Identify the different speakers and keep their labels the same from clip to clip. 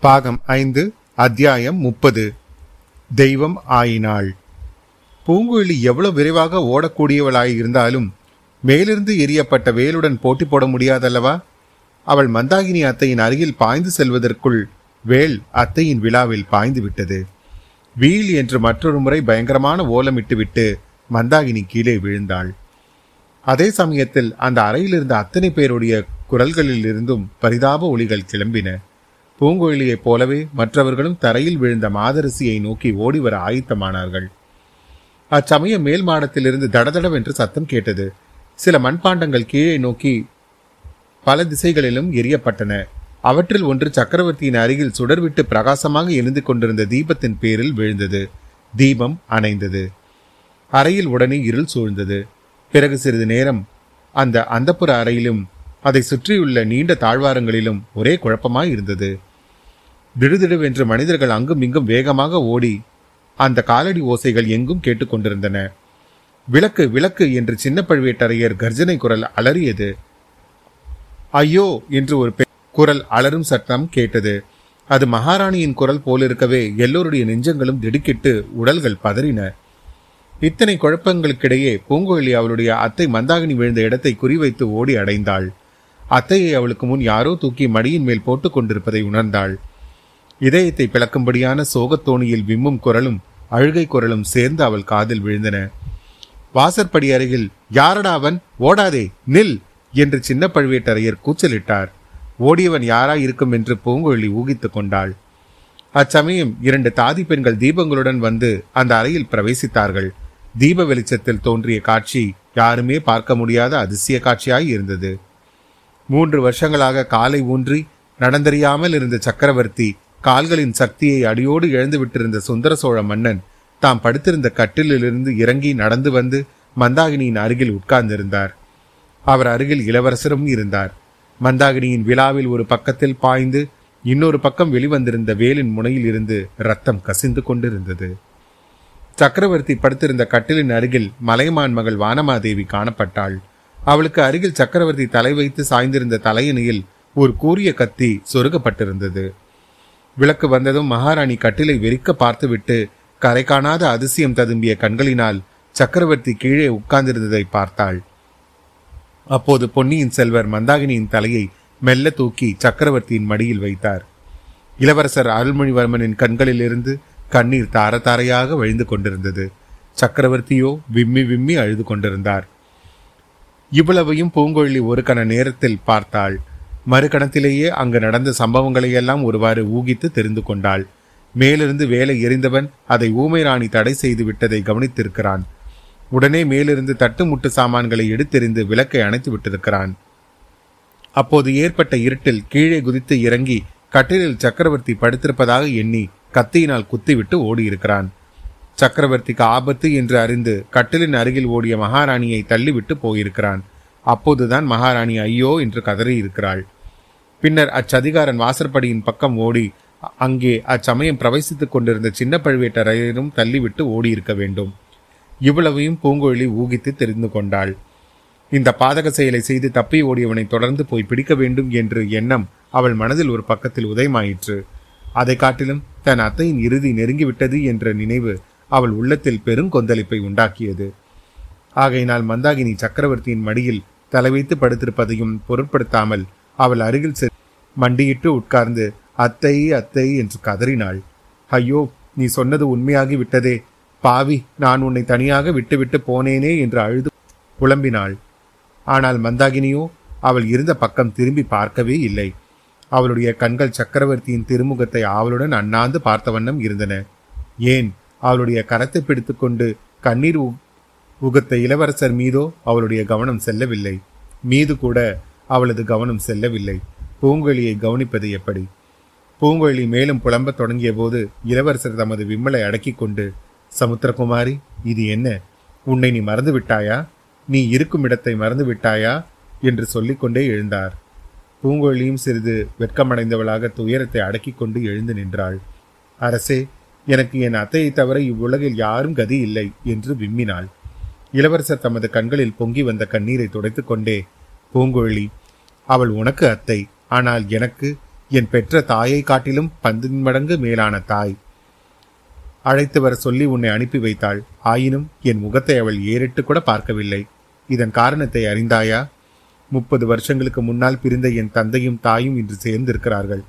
Speaker 1: பாகம் ஐந்து அத்தியாயம் முப்பது. தெய்வம் ஆயினாள். பூங்குழலி எவ்வளவு விரைவாக ஓடக்கூடியவளாயிருந்தாலும் மேலிருந்து எரியப்பட்ட வேலுடன் போட்டி போட முடியாதல்லவா? அவள் மந்தாகினி அத்தையின் அருகில் பாய்ந்து செல்வதற்குள் வேல் அத்தையின் விழாவில் பாய்ந்து விட்டது. வீல் என்று மற்றொரு முறை பயங்கரமான ஓலமிட்டுவிட்டு மந்தாகினி கீழே விழுந்தாள். அதே சமயத்தில் அந்த அறையில் இருந்த அத்தனை பேருடைய குரல்களில் இருந்தும் பரிதாப ஒளிகள் கிளம்பின. பூங்குழலியைப் போலவே மற்றவர்களும் தரையில் விழுந்த மாதரசியை நோக்கி ஓடிவர ஆயத்தமானார்கள். அச்சமயம் மேல் மாடத்திலிருந்து தடதடவென்று சத்தம் கேட்டது. சில மண்பாண்டங்கள் கீழே நோக்கி பல திசைகளிலும் எரியப்பட்டன அவற்றில் ஒன்று சக்கரவர்த்தியின் அருகில் சுடர்விட்டு பிரகாசமாக எழுந்து கொண்டிருந்த தீபத்தின் பேரில் விழுந்தது. தீபம் அணைந்தது. அறையில் உடனே இருள் சூழ்ந்தது. பிறகு சிறிது நேரம் அந்த அந்தப்புற அறையிலும் அதை சுற்றியுள்ள நீண்ட தாழ்வாரங்களிலும் ஒரே குழப்பமாய் இருந்தது. திடுதிடுவென்று மனிதர்கள் அங்கும் இங்கும் வேகமாக ஓடி அந்த காலடி ஓசைகள் எங்கும் கேட்டுக்கொண்டிருந்தன விளக்கு விளக்கு என்று சின்ன பழுவேட்டரையர் கர்ஜனை குரல் அலறியது. ஐயோ என்று ஒரு குரல் அலரும் சட்டம் கேட்டது. அது மகாராணியின் குரல் போலிருக்கவே எல்லோருடைய நெஞ்சங்களும் திடுக்கிட்டு உடல்கள் பதறின. இத்தனை குழப்பங்களுக்கிடையே பூங்குழலி அவளுடைய அத்தை மந்தாகினி விழுந்த இடத்தை குறிவைத்து ஓடி அடைந்தாள். அத்தையை அவளுக்கு முன் யாரோ தூக்கி மடியின் மேல் போட்டுக் கொண்டிருப்பதை உணர்ந்தாள். இதயத்தை பிளக்கும்படியான சோகத்தோணியில் விம்மும் குரலும் அழுகை குரலும் சேர்ந்து அவள் காதில் விழுந்தன. வாசற்படி அருகில் யாரடா அவன்? ஓடாதே நில்! என்று சின்ன பழுவேட்டரையர் கூச்சலிட்டார். ஓடியவன் யாராய் இருக்கும் என்று பூங்குழலி ஊகித்துக் கொண்டாள். அச்சமயம் இரண்டு தாதி பெண்கள் தீபங்களுடன் வந்து அந்த அறையில் பிரவேசித்தார்கள். தீப வெளிச்சத்தில் தோன்றிய காட்சி யாருமே பார்க்க முடியாத அதிசய காட்சியாய் இருந்தது. மூன்று வருஷங்களாக காலை ஊன்றி நடந்தறியாமல் இருந்த சக்கரவர்த்தி கால்களின் சக்தியை அடியோடு இழந்து விட்டிருந்த சுந்தர சோழ மன்னன் தாம் படுத்திருந்த கட்டிலிலிருந்து இறங்கி நடந்து வந்து மந்தாகினியின் அருகில் உட்கார்ந்திருந்தார். அவர் அருகில் இளவரசரும் இருந்தார். மந்தாகினியின் விழாவில் ஒரு பக்கத்தில் பாய்ந்து இன்னொரு பக்கம் வெளிவந்திருந்த வேலின் முனையில் இருந்து ரத்தம் கசிந்து கொண்டிருந்தது. சக்கரவர்த்தி படுத்திருந்த கட்டிலின் அருகில் மலைமான் மகள் வானமாதேவி காணப்பட்டாள். அவளுக்கு அருகில் சக்கரவர்த்தி தலை வைத்து சாய்ந்திருந்த தலையணியில் ஒரு கூரிய கத்தி சொருகப்பட்டிருந்தது. விளக்கு வந்ததும் மகாராணி கட்டிலை வெறிக்க பார்த்துவிட்டு கரை காணாத அதிசயம் ததும்பிய கண்களினால் சக்கரவர்த்தி கீழே உட்கார்ந்திருந்ததை பார்த்தாள். அப்போது பொன்னியின் செல்வர் மந்தாகினியின் தலையை மெல்ல தூக்கி சக்கரவர்த்தியின் மடியில் வைத்தார். இளவரசர் அருள்மொழிவர்மனின் கண்களிலிருந்து கண்ணீர் தார தாரையாக வழிந்து கொண்டிருந்தது. சக்கரவர்த்தியோ விம்மி விம்மி அழுது கொண்டிருந்தார். இவ்வளவையும் பூங்கொழி ஒரு கண நேரத்தில் பார்த்தாள். மறுகணத்திலேயே அங்கு நடந்த சம்பவங்களையெல்லாம் ஒருவாறு ஊகித்து தெரிந்து கொண்டாள். மேலிருந்து வேலை எறிந்தவன் அதை ஊமை ராணி தடை செய்து விட்டதை கவனித்திருக்கிறான். உடனே மேலிருந்து தட்டு முட்டு சாமான்களை எடுத்தெறிந்து விளக்கை அணைத்து விட்டிருக்கிறான். அப்போது ஏற்பட்ட இருட்டில் கீழே குதித்து இறங்கி கட்டிலில் சக்கரவர்த்தி படுத்திருப்பதாக எண்ணி கத்தியினால் குத்திவிட்டு ஓடியிருக்கிறான். சக்கரவர்த்திக்கு ஆபத்து என்று அறிந்து கட்டிலின் அருகில் ஓடிய மகாராணியை தள்ளிவிட்டு போயிருக்கிறான். அப்போதுதான் மகாராணி ஐயோ என்று கதறி இருக்கிறாள் பின்னர் அச்சதிகாரன் வாசற்படியின் பக்கம் ஓடி அங்கே அச்சமயம் பிரவேசித்துக் கொண்டிருந்த சின்ன பழுவேட்டரையரும் தள்ளிவிட்டு ஓடியிருக்க வேண்டும். இவ்வளவையும் பூங்கொழி ஊகித்து தெரிந்து கொண்டாள். இந்த பாதக செயலை செய்து தப்பி ஓடியவனை தொடர்ந்து போய் பிடிக்க வேண்டும் என்று எண்ணம் அவள் மனதில் ஒரு பக்கத்தில் உதயமாயிற்று. அதை காட்டிலும் தன் அத்தையின் இறுதி நெருங்கிவிட்டது என்ற நினைவு அவள் உள்ளத்தில் பெருங்கொந்தளிப்பை உண்டாக்கியது. ஆகையினால் மந்தாகினி சக்கரவர்த்தியின் மடியில் தலைவைத்து படுத்திருப்பதையும் பொருட்படுத்தாமல் அவள் அருகில் செ மண்டியிட்டு உட்கார்ந்து அத்தை அத்தை என்று கதறினாள். ஐயோ நீ சொன்னது உண்மையாகி விட்டதே. பாவி நான் உன்னை தனியாக விட்டுவிட்டு போனேனே என்று அழுது புலம்பினாள். ஆனால் மந்தாகினியோ அவள் இருந்த பக்கம் திரும்பி பார்க்கவே இல்லை. அவளுடைய கண்கள் சக்கரவர்த்தியின் திருமுகத்தை ஆவலுடன் அண்ணாந்து பார்த்த வண்ணம் இருந்தன. ஏன் அவளுடைய கரத்தை பிடித்துக்கொண்டு கண்ணீர் உகத்த இளவரசர் மீதோ அவளுடைய கவனம் செல்லவில்லை. மீது கூட அவளது கவனம் செல்லவில்லை. பூங்கொழியை கவனிப்பது எப்படி? பூங்கொழி மேலும் புலம்பத் தொடங்கிய போது இளவரசர் தமது விம்மலை அடக்கிக் கொண்டு சமுத்திரகுமாரி இது என்ன? உன்னை நீ மறந்து விட்டாயா நீ இருக்கும் இடத்தை மறந்து விட்டாயா என்று சொல்லிக்கொண்டே எழுந்தார். பூங்கொழியும் சிறிது வெட்கமடைந்தவளாக துயரத்தை அடக்கிக் கொண்டு எழுந்து நின்றாள். அரசே எனக்கு என் அத்தையை தவிர இவ்வுலகில் யாரும் கதி இல்லை என்று விம்மினாள். இளவரசர் தமது கண்களில் பொங்கி வந்த கண்ணீரை துடைத்துக்கொண்டே பூங்கொழி அவள் உனக்கு அத்தை. ஆனால் எனக்கு என் பெற்ற தாயை காட்டிலும் பந்தின் மடங்கு மேலான தாய். அழைத்து வர சொல்லி உன்னை அனுப்பி வைத்தாள். ஆயினும் என் முகத்தை அவள் ஏறிட்டு கூட பார்க்கவில்லை. இதன் காரணத்தை அறிந்தாயா? முப்பது வருஷங்களுக்கு முன்னால் பிரிந்த என் தந்தையும் தாயும் இன்று சேர்ந்திருக்கிறார்கள்.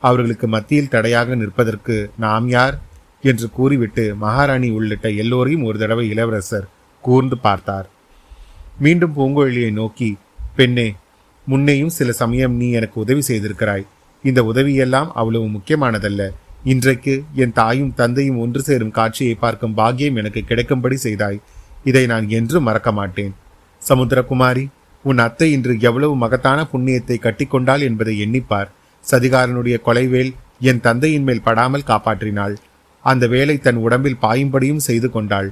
Speaker 1: அவர்களுக்கு மத்தியில் தடையாக நிற்பதற்கு நாம் யார்? என்று கூறிவிட்டு மகாராணி உள்ளிட்ட எல்லோரையும் ஒரு தடவை இளவரசர் கூர்ந்து பார்த்தார். மீண்டும் பூங்கோழியை நோக்கி பெண்ணே முன்னேயும் சில சமயம் நீ எனக்கு உதவி செய்திருக்கிறாய். இந்த உதவியெல்லாம் அவ்வளவு முக்கியமானதல்ல. இன்றைக்கு என் தாயும் தந்தையும் ஒன்று சேரும் காட்சியை பார்க்கும் பாக்கியம் எனக்கு கிடைக்கும்படி செய்தாய். இதை நான் என்றும் மறக்க மாட்டேன். சமுத்திரகுமாரி உன் அத்தை இன்று எவ்வளவு மகத்தான புண்ணியத்தை கட்டிக்கொண்டாள் என்பதை எண்ணிப்பார். சதிகாரனுடைய கொலைவேல் என் தந்தையின் மேல் படாமல் காப்பாற்றினாள். அந்த வேலை தன் உடம்பில் பாயும்படியும் செய்து கொண்டாள்.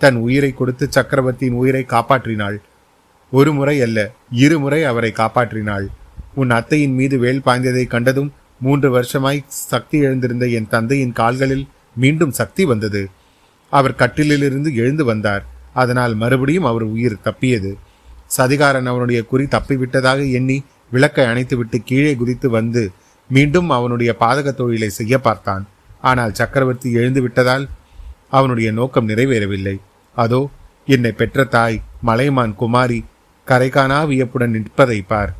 Speaker 1: தன் உயிரை கொடுத்து சக்கரவர்த்தியின் உயிரை காப்பாற்றினாள். ஒரு முறை அல்ல இருமுறை அவரை காப்பாற்றினாள். உன் அத்தையின் மீது வேல் பாய்ந்ததை கண்டதும் மூன்று வருஷமாய் சக்தி எழுந்திருந்த என் தந்தையின் கால்களில் மீண்டும் சக்தி வந்தது. அவர் கட்டிலிலிருந்து எழுந்து வந்தார். அதனால் மறுபடியும் அவர் உயிர் தப்பியது. சதிகாரன் அவனுடைய குறி தப்பிவிட்டதாக எண்ணி விளக்கை அணைத்துவிட்டு கீழே குதித்து வந்து மீண்டும் அவனுடைய பாதக தொழிலை செய்ய பார்த்தான். ஆனால் சக்கரவர்த்தி எழுந்து விட்டதால் அவனுடைய நோக்கம் நிறைவேறவில்லை. அதோ என்னை பெற்ற தாய் மலைமான் குமாரி கரைகானா வியப்புடன் நிற்பதை பார்.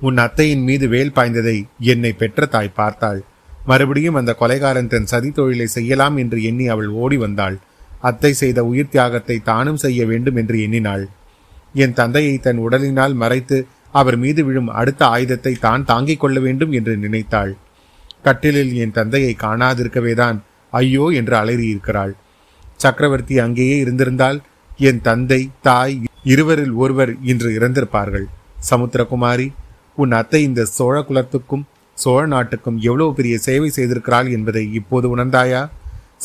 Speaker 1: உன் அத்தையின் மீது வேல் பாய்ந்ததை என்னை பெற்ற தாய் பார்த்தாள். மறுபடியும் அந்த கொலைகாரன் தன் சதி தொழிலை செய்யலாம் என்று எண்ணி அவள் ஓடி வந்தாள். அத்தை செய்த உயிர் தியாகத்தை தானும் செய்ய வேண்டும் என்று எண்ணினாள். என் தந்தையை தன் உடலினால் மறைத்து அவர் மீது விழும் அடுத்த ஆயுதத்தை தான் தாங்கிக் கொள்ள வேண்டும் என்று நினைத்தாள். கட்டிலில் என் தந்தையை காணாதிருக்கவேதான் ஐயோ என்று அலறியிருக்கிறாள். சக்கரவர்த்தி அங்கேயே இருந்திருந்தால் என் தந்தை தாய் இருவரில் ஒருவர் இன்று இறந்திருப்பார்கள். சமுத்திரகுமாரி உன் அத்தை இந்த சோழ குலத்துக்கும் சோழ நாட்டுக்கும் எவ்வளவு பெரிய சேவை செய்திருக்கிறாள் என்பதை இப்போது உணர்ந்தாயா?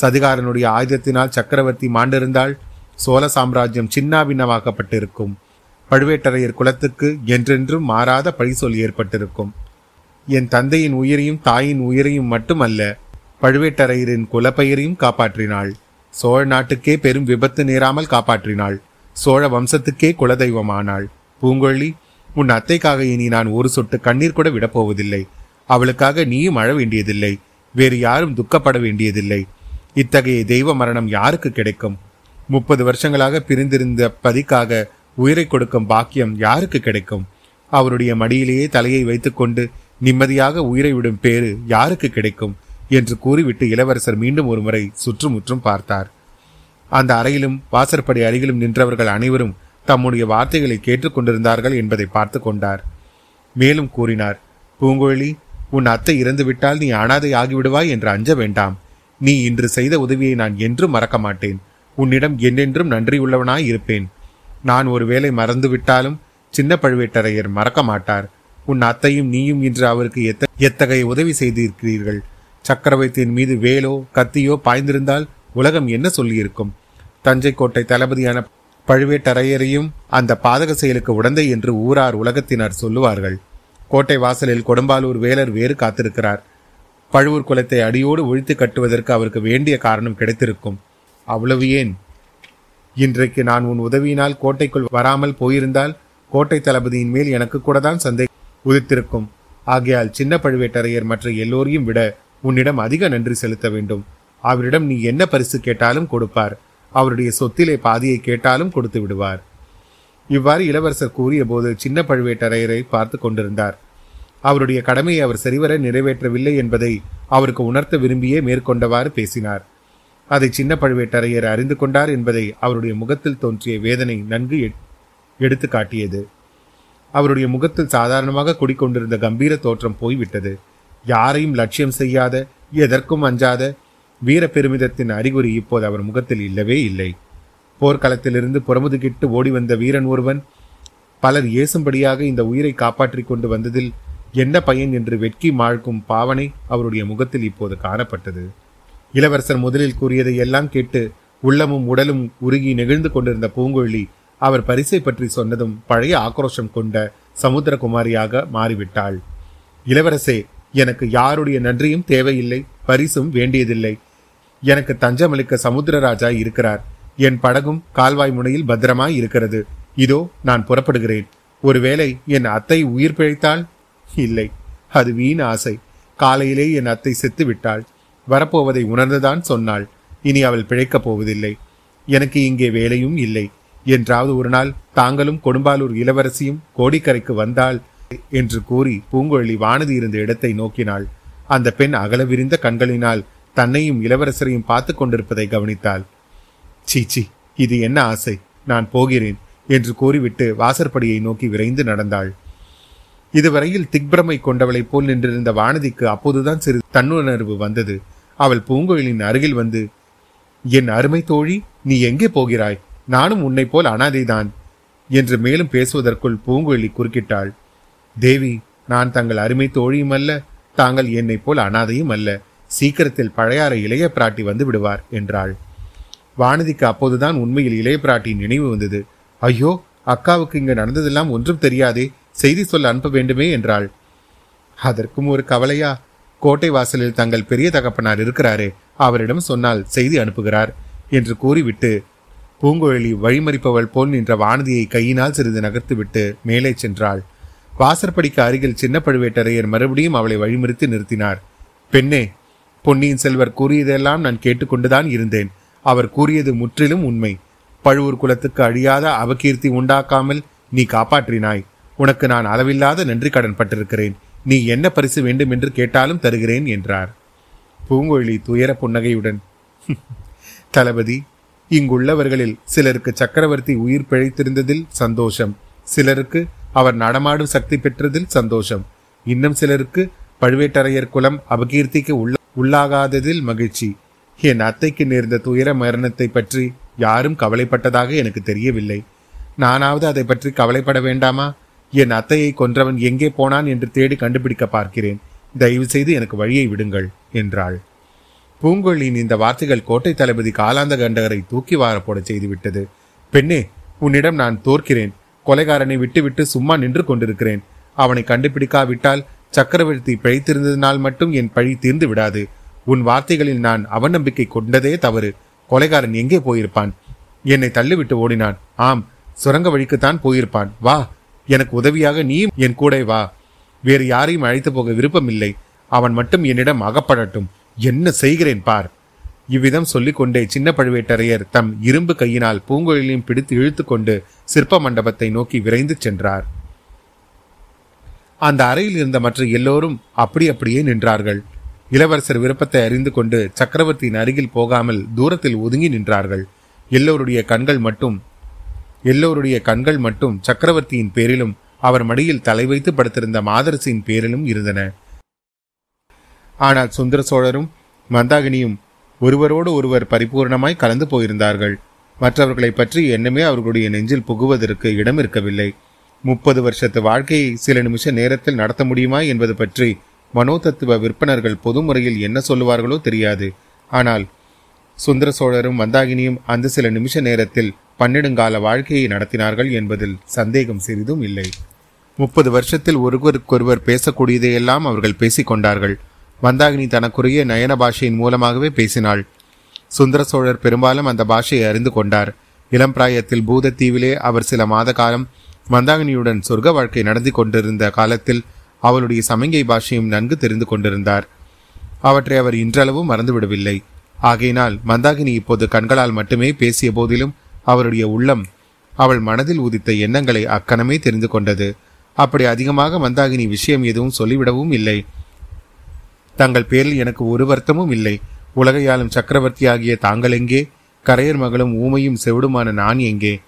Speaker 1: சதிகாரனுடைய ஆயுதத்தினால் சக்கரவர்த்தி மாண்டிருந்தால் சோழ சாம்ராஜ்யம் சின்னாபின்னமாக்கப்பட்டிருக்கும் பழுவேட்டரையர் குலத்துக்கு என்றென்றும் மாறாத பழிசொல் ஏற்பட்டிருக்கும். என் தந்தையின் உயிரையும் தாயின் உயிரையும் மட்டுமல்ல பழுவேட்டரையரின் குலப்பெயரையும் காப்பாற்றினாள். சோழ நாட்டுக்கே பெரும் விபத்து நேராமல் காப்பாற்றினாள். சோழ வம்சத்துக்கே குலதெய்வமானாள். பூங்கொழி உன் அத்தைக்காக இனி நான் ஒரு சொட்டு கண்ணீர் கூட விடப்போவதில்லை. அவளுக்காக நீயும் அழ வேண்டியதில்லை. வேறு யாரும் துக்கப்பட வேண்டியதில்லை. இத்தகைய தெய்வ மரணம் யாருக்கு கிடைக்கும்? முப்பது வருஷங்களாக பிரிந்திருந்த பதிக்காக உயிரை கொடுக்கும் பாக்கியம் யாருக்கு கிடைக்கும்? அவருடைய மடியிலேயே தலையை வைத்துக்கொண்டு நிம்மதியாக உயிரை விடும் பேறு யாருக்கு கிடைக்கும்? என்று கூறிவிட்டு இளவரசர் மீண்டும் ஒருமுறை சுற்றுமுற்றும் பார்த்தார். அந்த அறையிலும் வாசற்படி அருகிலும் நின்றவர்கள் அனைவரும் தம்முடைய வார்த்தைகளை கேட்டுக்கொண்டிருந்தார்கள் என்பதை பார்த்து கொண்டார். மேலும் கூறினார் பூங்கோழி உன் அத்தை இறந்துவிட்டால் நீ அனாதை ஆகிவிடுவாய் என்று அஞ்ச வேண்டாம். நீ இன்று செய்த உதவியை நான் என்றும் மறக்க மாட்டேன். உன்னிடம் என்னென்றும் நன்றியுள்ளவனாய் இருப்பேன். நான் ஒருவேளை மறந்துவிட்டாலும் சின்ன பழுவேட்டரையர் மறக்க மாட்டார். உன் அத்தையும் நீயும் இன்று அவருக்கு எத்த எத்தகைய உதவி செய்திருக்கிறீர்கள்? சக்கரவர்த்தியின் மீது வேலோ கத்தியோ பாய்ந்திருந்தால் உலகம் என்ன சொல்லியிருக்கும்? தஞ்சை கோட்டை தளபதியான பழுவேட்டரையரையும் அந்த பாதக செயலுக்கு உடந்தை என்று ஊரார் உலகத்தினர் சொல்லுவார்கள். கோட்டை வாசலில் கொடும்பாலூர் வேலர் வேறு காத்திருக்கிறார். பழுவூர் குலத்தை அடியோடு ஒழித்து கட்டுவதற்கு அவருக்கு வேண்டிய காரணம் கிடைத்திருக்கும். அவ்வளவு ஏன்? இன்றைக்கு நான் உன் உதவியினால் கோட்டைக்குள் வராமல் போயிருந்தால் கோட்டை தளபதியின் மேல் எனக்கு கூட தான் சந்தை உதித்திருக்கும். ஆகையால் சின்ன பழுவேட்டரையர் மற்ற எல்லோரையும் விட உன்னிடம் அதிக நன்றி செலுத்த வேண்டும். அவரிடம் நீ என்ன பரிசு கேட்டாலும் கொடுப்பார். அவருடைய சொத்திலே பாதியை கேட்டாலும் கொடுத்து விடுவார். இவ்வாறு இளவரசர் கூறிய போது சின்ன பழுவேட்டரையரை பார்த்து கொண்டிருந்தார். அவருடைய கடமையை அவர் சரிவர நிறைவேற்றவில்லை என்பதை அவருக்கு உணர்த்த விரும்பியே மேற்கொண்டவாறு பேசினார். அதை சின்ன பழுவேட்டரையர் அறிந்து கொண்டார் என்பதை அவருடைய முகத்தில் தோன்றிய வேதனை நன்கு எடுத்து காட்டியது. அவருடைய முகத்தில் சாதாரணமாக குடிக்கொண்டிருந்த கம்பீர தோற்றம் போய்விட்டது. யாரையும் லட்சியம் செய்யாத எதற்கும் அஞ்சாத வீர பெருமிதத்தின் அறிகுறி இப்போது அவர் முகத்தில் இல்லவே இல்லை. போர்க்களத்திலிருந்து புறமுதுகிட்டு ஓடி வந்த வீரன் ஒருவன் பலர் ஏசும்படியாக இந்த உயிரை காப்பாற்றிக் கொண்டு வந்ததில் என்ன பயன் என்று வெட்கி மாழ்க்கும் பாவனை அவருடைய முகத்தில் இப்போது காணப்பட்டது. இளவரசர் முதலில் கூறியதை எல்லாம் கேட்டு உள்ளமும் உடலும் உருகி நெகிழ்ந்து கொண்டிருந்த பூங்கொழி அவர் பரிசை பற்றி சொன்னதும் பழைய ஆக்ரோஷம் கொண்ட சமுத்திரகுமாரியாக மாறிவிட்டாள். இளவரசே எனக்கு யாருடைய நன்றியும் தேவையில்லை பரிசும் வேண்டியதில்லை. எனக்கு தஞ்சமளிக்க சமுத்திரராஜா இருக்கிறார். என் படகும் கால்வாய் முனையில் பத்திரமாய் இருக்கிறது. இதோ நான் புறப்படுகிறேன். ஒருவேளை என் அத்தை உயிர் பிழைத்தால் இல்லை. அது வீண் ஆசை. காலையிலே என் அத்தை செத்து விட்டாள் வரப்போவதை உணர்ந்துதான் சொன்னாள். இனி அவள் பிழைக்கப் போவதில்லை. எனக்கு இங்கே வேலையும் இல்லை. என்றாவது ஒரு நாள் தாங்களும் கொடும்பாலூர் இளவரசியும் கோடிக்கரைக்கு வந்தாள் என்று கூறி பூங்குழலி வானதி இருந்த இடத்தை நோக்கினாள். அந்த பெண் அகல விரிந்த கண்களினால் தன்னையும் இளவரசரையும் பார்த்து கொண்டிருப்பதை கவனித்தாள். சீச்சி இது என்ன ஆசை? நான் போகிறேன் என்று கூறிவிட்டு வாசற்படியை நோக்கி விரைந்து நடந்தாள். இதுவரையில் திக்பிரமை கொண்டவளைப் போல் நின்றிருந்த வானதிக்கு அப்போதுதான் சிறு தன்னுணர்வு வந்தது. அவள் பூங்குழலின் அருகில் வந்து என் அருமை தோழி நீ எங்கே போகிறாய்? நானும் உன்னை போல் அனாதைதான் என்று மேலும் பேசுவதற்குள் பூங்குழலி குறுக்கிட்டாள். தேவி நான் தங்கள் அருமை தோழியும் அல்ல தாங்கள் என்னை போல் அனாதையும் அல்ல. சீக்கிரத்தில் பழையாற இளைய பிராட்டி வந்து விடுவார் என்றாள். வானதிக்கு அப்போதுதான் உண்மையில் இளைய பிராட்டியின் நினைவு வந்தது. ஐயோ அக்காவுக்கு இங்கு நடந்ததெல்லாம் ஒன்றும் தெரியாதே செய்தி சொல்ல அனுப்ப வேண்டுமே என்றாள். அதற்கும் ஒரு கவலையா கோட்டை வாசலில் தங்கள் பெரிய தகப்பனார் இருக்கிறாரே அவரிடம் சொன்னால் செய்தி அனுப்புகிறார் என்று கூறிவிட்டு பூங்குழலி வழிமறிப்பவள் போல் நின்ற வானதியை கையினால் சிறிது நகர்த்துவிட்டு மேலே சென்றாள். வாசற்படிக்கு அருகில் சின்ன பழுவேட்டரையர் மறுபடியும் அவளை வழிமறித்து நிறுத்தினார். பெண்ணே பொன்னியின் செல்வர் கூறியதெல்லாம் நான் கேட்டுக்கொண்டுதான் இருந்தேன். அவர் கூறியது முற்றிலும் உண்மை. பழுவூர் குலத்துக்கு அழியாத அவகீர்த்தி உண்டாக்காமல் நீ காப்பாற்றினாய். உனக்கு நான் அளவில்லாத நன்றி கடன் பட்டிருக்கிறேன். நீ என்ன பரிசு வேண்டும் என்று கேட்டாலும் தருகிறேன் என்றார். பூங்கொழி துயர புன்னகையுடன் தளபதி இங்குள்ளவர்களில் சிலருக்கு சக்கரவர்த்தி உயிர் பிழைத்திருந்ததில் சந்தோஷம். சிலருக்கு அவர் நடமாடும் சக்தி பெற்றதில் சந்தோஷம். இன்னும் சிலருக்கு பழுவேட்டரையர் குலம் அபகீர்த்திக்கு உள்ள உள்ளாகாததில் மகிழ்ச்சி. என் அத்தைக்கு நேர்ந்த துயர மரணத்தை பற்றி யாரும் கவலைப்பட்டதாக எனக்கு தெரியவில்லை. நானாவது அதை பற்றி கவலைப்பட வேண்டாமா? என் அத்தையை கொன்றவன் எங்கே போனான் என்று தேடி கண்டுபிடிக்க பார்க்கிறேன். தயவு செய்து எனக்கு வழியை விடுங்கள் என்றாள். பூங்கொழியின் இந்த வார்த்தைகள் கோட்டை தளபதி காலாந்த கண்டகரை தூக்கி வாரப்போட செய்துவிட்டது. பெண்ணே உன்னிடம் நான் தோற்கிறேன். கொலைகாரனை விட்டுவிட்டு சும்மா நின்று கொண்டிருக்கிறேன். அவனை கண்டுபிடிக்காவிட்டால் சக்கரவர்த்தி பிழைத்திருந்ததினால் மட்டும் என் பழி தீர்ந்து விடாது. உன் வார்த்தைகளில் நான் அவநம்பிக்கை கொண்டதே தவறு. கொலைகாரன் எங்கே போயிருப்பான்? என்னை தள்ளிவிட்டு ஓடினான். ஆம் சுரங்க வழிக்குத்தான் போயிருப்பான். வா எனக்கு உதவியாக நீயும் என் கூட வா. வேறு யாரையும் அழைத்து போக விருப்பமில்லை. அவன் மட்டும் என்னிடம் அகப்படட்டும். என்ன செய்கிறேன் பார். இவ்விதம் சொல்லிக்கொண்டே சின்ன பழுவேட்டரையர் தம் இரும்பு கையினால் பூங்கொழிலையும் பிடித்து இழுத்து கொண்டு சிற்ப மண்டபத்தை நோக்கி விரைந்து சென்றார். அந்த அறையில் இருந்த மற்ற எல்லோரும் அப்படி அப்படியே நின்றார்கள். இளவரசர் விருப்பத்தை அறிந்து கொண்டு சக்கரவர்த்தியின் அருகில் போகாமல் தூரத்தில் ஒதுங்கி நின்றார்கள். எல்லோருடைய கண்கள் மட்டும் எல்லோருடைய கண்கள் மட்டும் சக்கரவர்த்தியின் பேரிலும் அவர் மடியில் தலை வைத்து படுத்திருந்த மாதரசியின் பேரிலும் இருந்தன. ஆனால் சுந்தர சோழரும் மந்தாகினியும் ஒருவரோடு ஒருவர் பரிபூர்ணமாய் கலந்து போயிருந்தார்கள். மற்றவர்களை பற்றி என்னமே அவர்களுடைய நெஞ்சில் புகுவதற்கு இடம் இருக்கவில்லை முப்பது வருஷத்து வாழ்க்கையை சில நிமிஷ நேரத்தில் நடத்த முடியுமா என்பது பற்றி மனோதத்துவ விற்பனர்கள் பொதுமுறையில் என்ன சொல்லுவார்களோ தெரியாது. ஆனால் சுந்தர சோழரும் மந்தாகினியும் அந்த சில நிமிஷ நேரத்தில் பன்னெடுங்கால வாழ்க்கையை நடத்தினார்கள் என்பதில் சந்தேகம் சிறிதும் இல்லை. முப்பது வருஷத்தில் ஒருவருக்கொருவர் பேசக்கூடியதையெல்லாம் அவர்கள் பேசிக் கொண்டார்கள். மந்தாகினி தனக்குரிய நயன பாஷையின் மூலமாகவே பேசினாள். சுந்தர சோழர் பெரும்பாலும் அந்த பாஷையை அறிந்து கொண்டார். இளம் பிராயத்தில் பூதத்தீவிலே அவர் சில மாத காலம் மந்தாகினியுடன் சொர்க்க வாழ்க்கை நடந்து கொண்டிருந்த காலத்தில் அவளுடைய சமங்கை பாஷையும் நன்கு தெரிந்து கொண்டிருந்தார். அவற்றை அவர் இன்றளவும் மறந்துவிடவில்லை. ஆகையினால் மந்தாகினி இப்போது கண்களால் மட்டுமே பேசிய போதிலும் அவருடைய உள்ளம் அவள் மனதில் உதித்த எண்ணங்களை அக்கணமே தெரிந்து கொண்டது. அப்படி அதிகமாக மந்தாகினி விஷயம் எதுவும் சொல்லிவிடவும் இல்லை. தங்கள் பேரில் எனக்கு ஒரு வருத்தமும் இல்லை. உலகையாளும் சக்கரவர்த்தியாகிய தாங்கள் எங்கே? கரையர் மகளும் ஊமையும் செவிடுமான நான் எங்கே?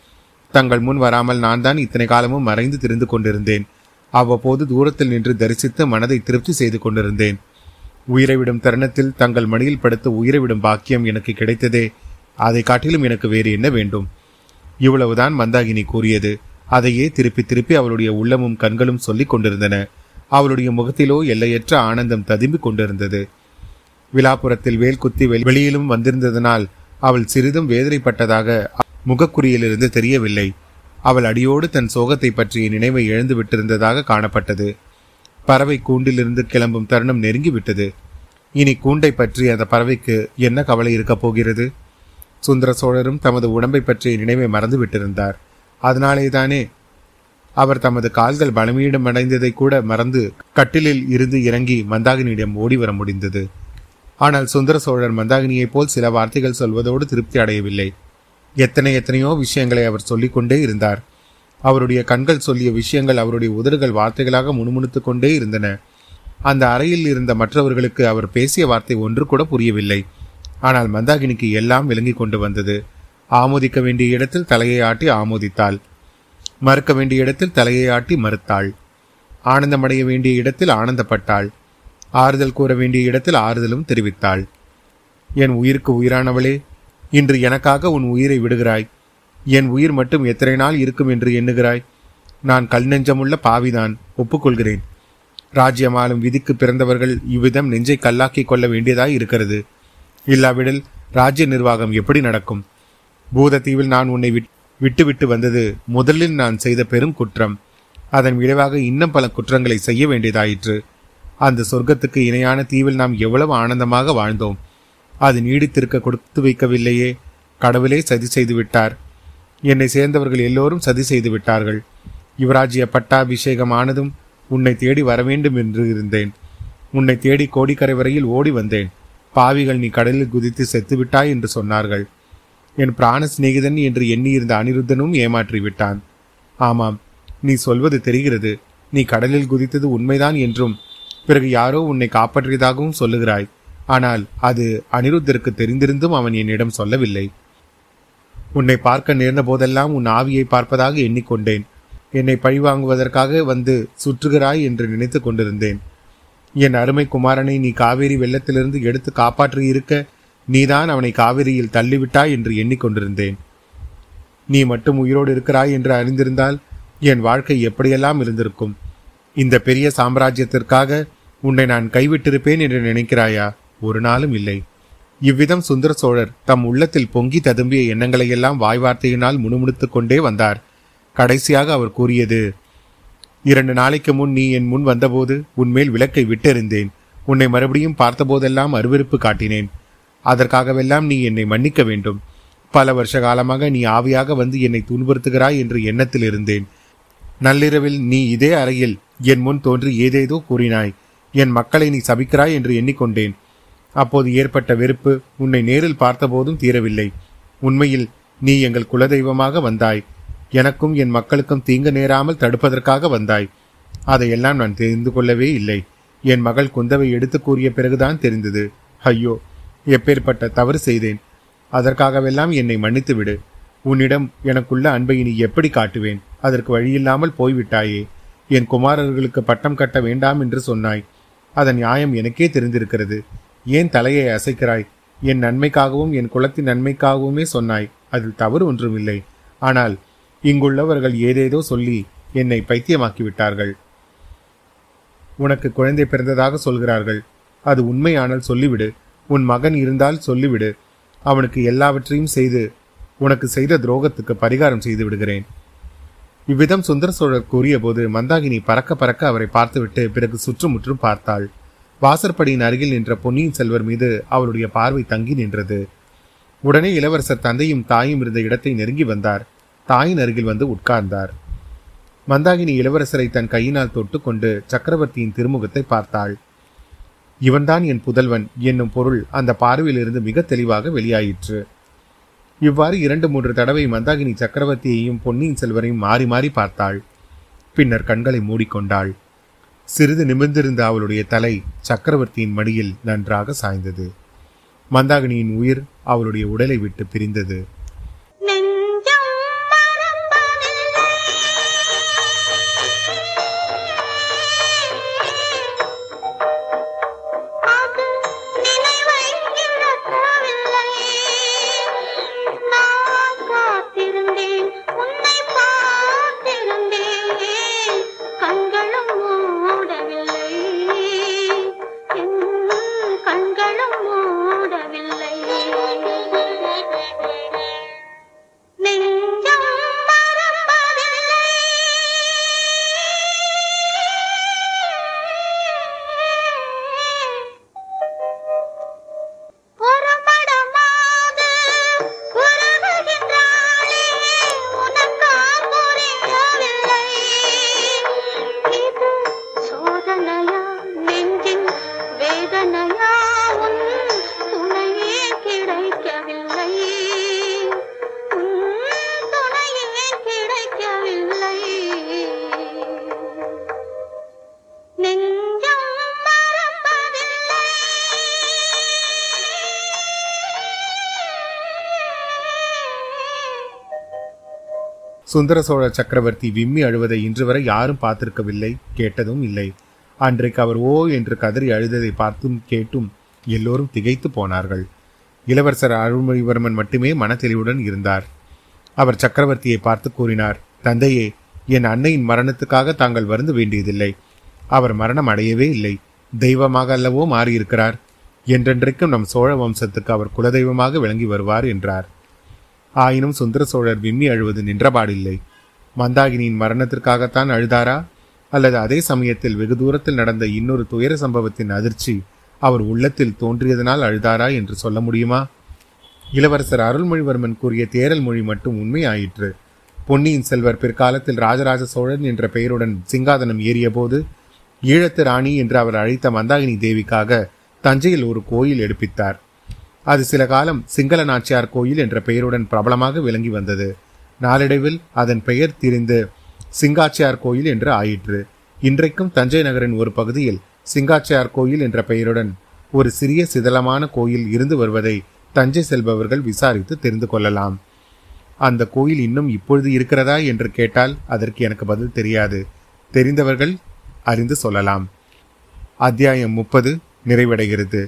Speaker 1: தங்கள் முன் வராமல் நான் தான் இத்தனை காலமும் மறைந்து திரிந்து கொண்டிருந்தேன். அவ்வப்போது தூரத்தில் நின்று தரிசித்து மனதை திருப்தி செய்து கொண்டிருந்தேன். உயிரை விடும் தருணத்தில் தங்கள் மடியில் படுத்து உயிரை விடும் பாக்கியம் எனக்கு கிடைத்ததே. அதை காட்டிலும் எனக்கு வேறு என்ன வேண்டும்? இவ்வளவுதான் மந்தாகினி கூறியது. அதையே திருப்பி திருப்பி அவளுடைய உள்ளமும் கண்களும் சொல்லிக் கொண்டிருந்தன. அவளுடைய முகத்திலோ எல்லையற்ற ஆனந்தம் ததும்பிக் கொண்டிருந்தது. விழாப்புறத்தில் வேல் குத்தி வெளியிலும் வந்திருந்ததனால் அவள் சிறிதும் வேதனைப்பட்டதாக முகக்குறியிலிருந்து தெரியவில்லை. அவள் அடியோடு தன் சோகத்தை பற்றிய நினைவை எழுந்து விட்டிருந்ததாக காணப்பட்டது. பறவை கூண்டிலிருந்து கிளம்பும் தருணம் நெருங்கிவிட்டது. இனி கூண்டை பற்றி அந்த பறவைக்கு என்ன கவலை இருக்கப் போகிறது? சுந்தர சோழரும் தமது உடம்பை பற்றிய நினைவை மறந்து விட்டிருந்தார். அதனாலே தானே அவர் தமது கால்கள் பலமீனமடைந்ததை கூட மறந்து கட்டிலில் இருந்து இறங்கி மந்தாகினியிடம் ஓடி வர முடிந்தது. ஆனால் சுந்தர சோழர் மந்தாகினியைப் போல் சில வார்த்தைகள் சொல்வதோடு திருப்தி அடையவில்லை. எத்தனை எத்தனையோ விஷயங்களை அவர் சொல்லிக்கொண்டே இருந்தார். அவருடைய கண்கள் சொல்லிய விஷயங்கள் அவருடைய உதடுகள் வார்த்தைகளாக முணுமுணுத்து கொண்டே இருந்தன. அந்த அறையில் இருந்த மற்றவர்களுக்கு அவர் பேசிய வார்த்தை ஒன்று கூட புரியவில்லை. ஆனால் மந்தாகினிக்கு எல்லாம் விளங்கி கொண்டு வந்தது. ஆமோதிக்க வேண்டிய இடத்தில் தலையை ஆட்டி ஆமோதித்தாள். மறுக்க வேண்டிய இடத்தில் தலையை ஆட்டி மறுத்தாள். ஆனந்தமடைய வேண்டிய இடத்தில் ஆனந்தப்பட்டாள். ஆறுதல் கூற வேண்டிய இடத்தில் ஆறுதலும் தெரிவித்தாள். என் உயிருக்கு உயிரானவளே இன்று எனக்காக உன் உயிரை விடுகிறாய். என் உயிர் மட்டும் எத்தனை நாள் இருக்கும் என்று எண்ணுகிறாய். நான் கல் நெஞ்சமுள்ள பாவிதான் ஒப்புக்கொள்கிறேன். ராஜ்யமாலும் விதிக்கு பிறந்தவர்கள் இவ்விதம் நெஞ்சை கல்லாக்கிக் கொள்ள வேண்டியதாய் இருக்கிறது. இல்லாவிடில் ராஜ்ய நிர்வாகம் எப்படி நடக்கும்? பூதத்தீவில் நான் உன்னை விட்டுவிட்டு வந்தது முதலில் நான் செய்த பெரும் குற்றம். அதன் விளைவாக இன்னும் பல குற்றங்களை செய்ய வேண்டியதாயிற்று. அந்த சொர்க்கத்துக்கு இணையான தீவில் நாம் எவ்வளவு ஆனந்தமாக வாழ்ந்தோம். அது நீடித்திருக்க கொடுத்து வைக்கவில்லையே. கடவுளே சதி செய்து விட்டார். என்னை சேர்ந்தவர்கள் எல்லோரும் சதி செய்து விட்டார்கள். யுவராஜ்ய பட்டாபிஷேகம் ஆனதும் உன்னை தேடி வரவேண்டும் என்று இருந்தேன். உன்னை தேடி கோடிக்கரை வரையில் ஓடி வந்தேன். பாவிகள் நீ கடலில் குதித்து செத்துவிட்டாய் என்று சொன்னார்கள். என் பிராண சிநேகிதன் என்று எண்ணியிருந்த அனிருத்தனும் ஏமாற்றி விட்டான். ஆமாம் நீ சொல்வது தெரிகிறது. நீ கடலில் குதித்தது உண்மைதான் என்றும் பிறகு யாரோ உன்னை காப்பாற்றியதாகவும் சொல்லுகிறாய். ஆனால் அது அனிருத்தருக்கு தெரிந்திருந்தும் அவன் என்னிடம் சொல்லவில்லை. உன்னை பார்க்க நேர்ந்த போதெல்லாம் உன் ஆவியை பார்ப்பதாக எண்ணிக்கொண்டேன். என்னை பழிவாங்குவதற்காக வந்து சுற்றுகிறாய் என்று நினைத்து கொண்டிருந்தேன். என் அருமை குமாரனை நீ காவேரி வெள்ளத்திலிருந்து எடுத்து காப்பாற்றி இருக்க நீதான் அவனை காவிரியில் தள்ளிவிட்டாய் என்று எண்ணிக்கொண்டிருந்தேன். நீ மட்டும் உயிரோடு இருக்கிறாய் என்று அறிந்திருந்தால் என் வாழ்க்கை எப்படியெல்லாம் இருந்திருக்கும்? இந்த பெரிய சாம்ராஜ்யத்திற்காக உன்னை நான் கைவிட்டிருப்பேன் என்று நினைக்கிறாயா? ஒரு நாளும் இல்லை. இவ்விதம் சுந்தர சோழர் தம் உள்ளத்தில் பொங்கி ததும்பிய எண்ணங்களையெல்லாம் வாய்வார்த்தையினால் முணுமுணுத்துக் கொண்டே வந்தார். கடைசியாக அவர் கூறியது இரண்டு நாளைக்கு முன் நீ என் முன் வந்தபோது உன்மேல் விளக்கை விட்டெறிந்தேன். உன்னை மறுபடியும் பார்த்தபோதெல்லாம் அருவருப்பு காட்டினேன். அதற்காகவெல்லாம் நீ என்னை மன்னிக்க வேண்டும். பல வருஷ காலமாக நீ ஆவியாக வந்து என்னை துன்புறுத்துகிறாய் என்று எண்ணத்தில் இருந்தேன். நள்ளிரவில் நீ இதே அறையில் என் முன் தோன்றி ஏதேதோ கூறினாய். என் மக்களை நீ சபிக்கிறாய் என்று எண்ணிக்கொண்டேன். அப்போது ஏற்பட்ட வெறுப்பு உன்னை நேரில் பார்த்தபோதும் தீரவில்லை. உண்மையில் நீ எங்கள் குலதெய்வமாக வந்தாய். எனக்கும் என் மக்களுக்கும் தீங்கு நேராமல் தடுப்பதற்காக வந்தாய். அதையெல்லாம் நான் தெரிந்து கொள்ளவே இல்லை. என் மகள் குந்தவை எடுத்து கூறிய பிறகுதான் தெரிந்தது. ஐயோ எப்பேற்பட்ட தவறு செய்தேன். அதற்காகவெல்லாம் என்னை மன்னித்து விடு உன்னிடம் எனக்குள்ள அன்பை நீ எப்படி காட்டுவேன்? அதற்கு வழியில்லாமல் போய்விட்டாயே. என் குமாரர்களுக்கு பட்டம் கட்ட வேண்டாம் என்று சொன்னாய். அதன் நியாயம் எனக்கே தெரிந்திருக்கிறது. ஏன் தலையை அசைக்கிறாய்? என் நன்மைக்காகவும் என் குலத்தின் நன்மைக்காகவுமே சொன்னாய். அதில் தவறு ஒன்றுமில்லை. ஆனால் இங்குள்ளவர்கள் ஏதேதோ சொல்லி என்னை பைத்தியமாக்கிவிட்டார்கள். உனக்கு குழந்தை பிறந்ததாக சொல்கிறார்கள். அது உண்மையானால் சொல்லிவிடு. உன் மகன் இருந்தால் சொல்லிவிடு. அவனுக்கு எல்லாவற்றையும் செய்து உனக்கு செய்த துரோகத்துக்கு பரிகாரம் செய்து விடுகிறேன். இவ்விதம் சுந்தர சோழர் கூறியபோது மந்தாகினி பறக்க பறக்க அவரை பார்த்துவிட்டு பிறகு சுற்றுமுற்றும் பார்த்தாள். வாசற்படியின் அருகில் நின்ற பொன்னியின் செல்வர் மீது அவருடைய பார்வை தங்கி நின்றது. உடனே இளவரசர் தந்தையும் தாயும் இருந்த இடத்தை நெருங்கி வந்தார். தாயின் அருகில் வந்து உட்கார்ந்தார். மந்தாகினி இளவரசரை தன் கையினால் தொட்டுக்கொண்டு சக்கரவர்த்தியின் திருமுகத்தை பார்த்தாள். இவன்தான் என் புதல்வன் என்னும் பொருள் அந்த பார்வையிலிருந்து மிக தெளிவாக வெளியாயிற்று. இவ்வாறு இரண்டு மூன்று தடவை மந்தாகினி சக்கரவர்த்தியையும் பொன்னியின் செல்வரையும் மாறி மாறி பார்த்தாள். பின்னர் கண்களை மூடிக்கொண்டாள். சிறிது நிமிர்ந்திருந்த அவளுடைய தலை சக்கரவர்த்தியின் மடியில் நன்றாக சாய்ந்தது. மந்தாகினியின் உயிர் அவளுடைய உடலை விட்டு பிரிந்தது. சுந்தர சோழ சக்கரவர்த்தி விம்மி அழுவதை இன்று வரை யாரும் பார்த்திருக்கவில்லை கேட்டதும் இல்லை. அன்றைக்கு அவர் ஓ என்று கதறி அழுததை பார்த்தும் கேட்டும் எல்லோரும் திகைத்து போனார்கள். இளவரசர் அருள்மொழிவர்மன் மட்டுமே மனத்தெளிவுடன் இருந்தார். அவர் சக்கரவர்த்தியை பார்த்து கூறினார் தந்தையே என் அன்னையின் மரணத்துக்காக தாங்கள் வருந்து வேண்டியதில்லை. அவர் மரணம் அடையவே இல்லை. தெய்வமாக அல்லவோ மாறியிருக்கிறார். என்றென்றைக்கும் நம் சோழ வம்சத்துக்கு அவர் குலதெய்வமாக விளங்கி வருவார் என்றார். ஆயினும் சுந்தர சோழர் விம்மி அழுவது நின்றபாடில்லை. மந்தாகினியின் மரணத்திற்காகத்தான் அழுதாரா? அல்லது அதே சமயத்தில் வெகு தூரத்தில் நடந்த இன்னொரு துயர சம்பவத்தின் அதிர்ச்சி அவர் உள்ளத்தில் தோன்றியதனால் அழுதாரா என்று சொல்ல முடியுமா? இளவரசர் அருள்மொழிவர்மன் கூறிய தேரல் மொழி மட்டும் உண்மையாயிற்று. பொன்னியின் செல்வர் பிற்காலத்தில் ராஜராஜ சோழன் என்ற பெயருடன் சிங்காதனம் ஏறியபோது ஈழத்து ராணி என்று அவர் அழைத்த மந்தாகினி தேவிக்காக தஞ்சையில் ஒரு கோயில் எடுப்பித்தார். அது சில காலம் சிங்கள நாச்சியார் கோயில் என்ற பெயருடன் பிரபலமாக விளங்கி வந்தது. நாளடைவில் அதன் பெயர் திரிந்து சிங்காச்சியார் கோயில் என்று ஆயிற்று. இன்றைக்கும் தஞ்சை நகரின் ஒரு பகுதியில் சிங்காச்சியார் கோயில் என்ற பெயருடன் ஒரு சிறிய சிதலமான கோயில் இருந்து வருவதை தஞ்சை செல்பவர்கள் விசாரித்து தெரிந்து கொள்ளலாம். அந்த கோயில் இன்னும் இப்பொழுது இருக்கிறதா என்று கேட்டால் அதற்கு எனக்கு பதில் தெரியாது. தெரிந்தவர்கள் அறிந்து சொல்லலாம். அத்தியாயம் முப்பது நிறைவடைகிறது.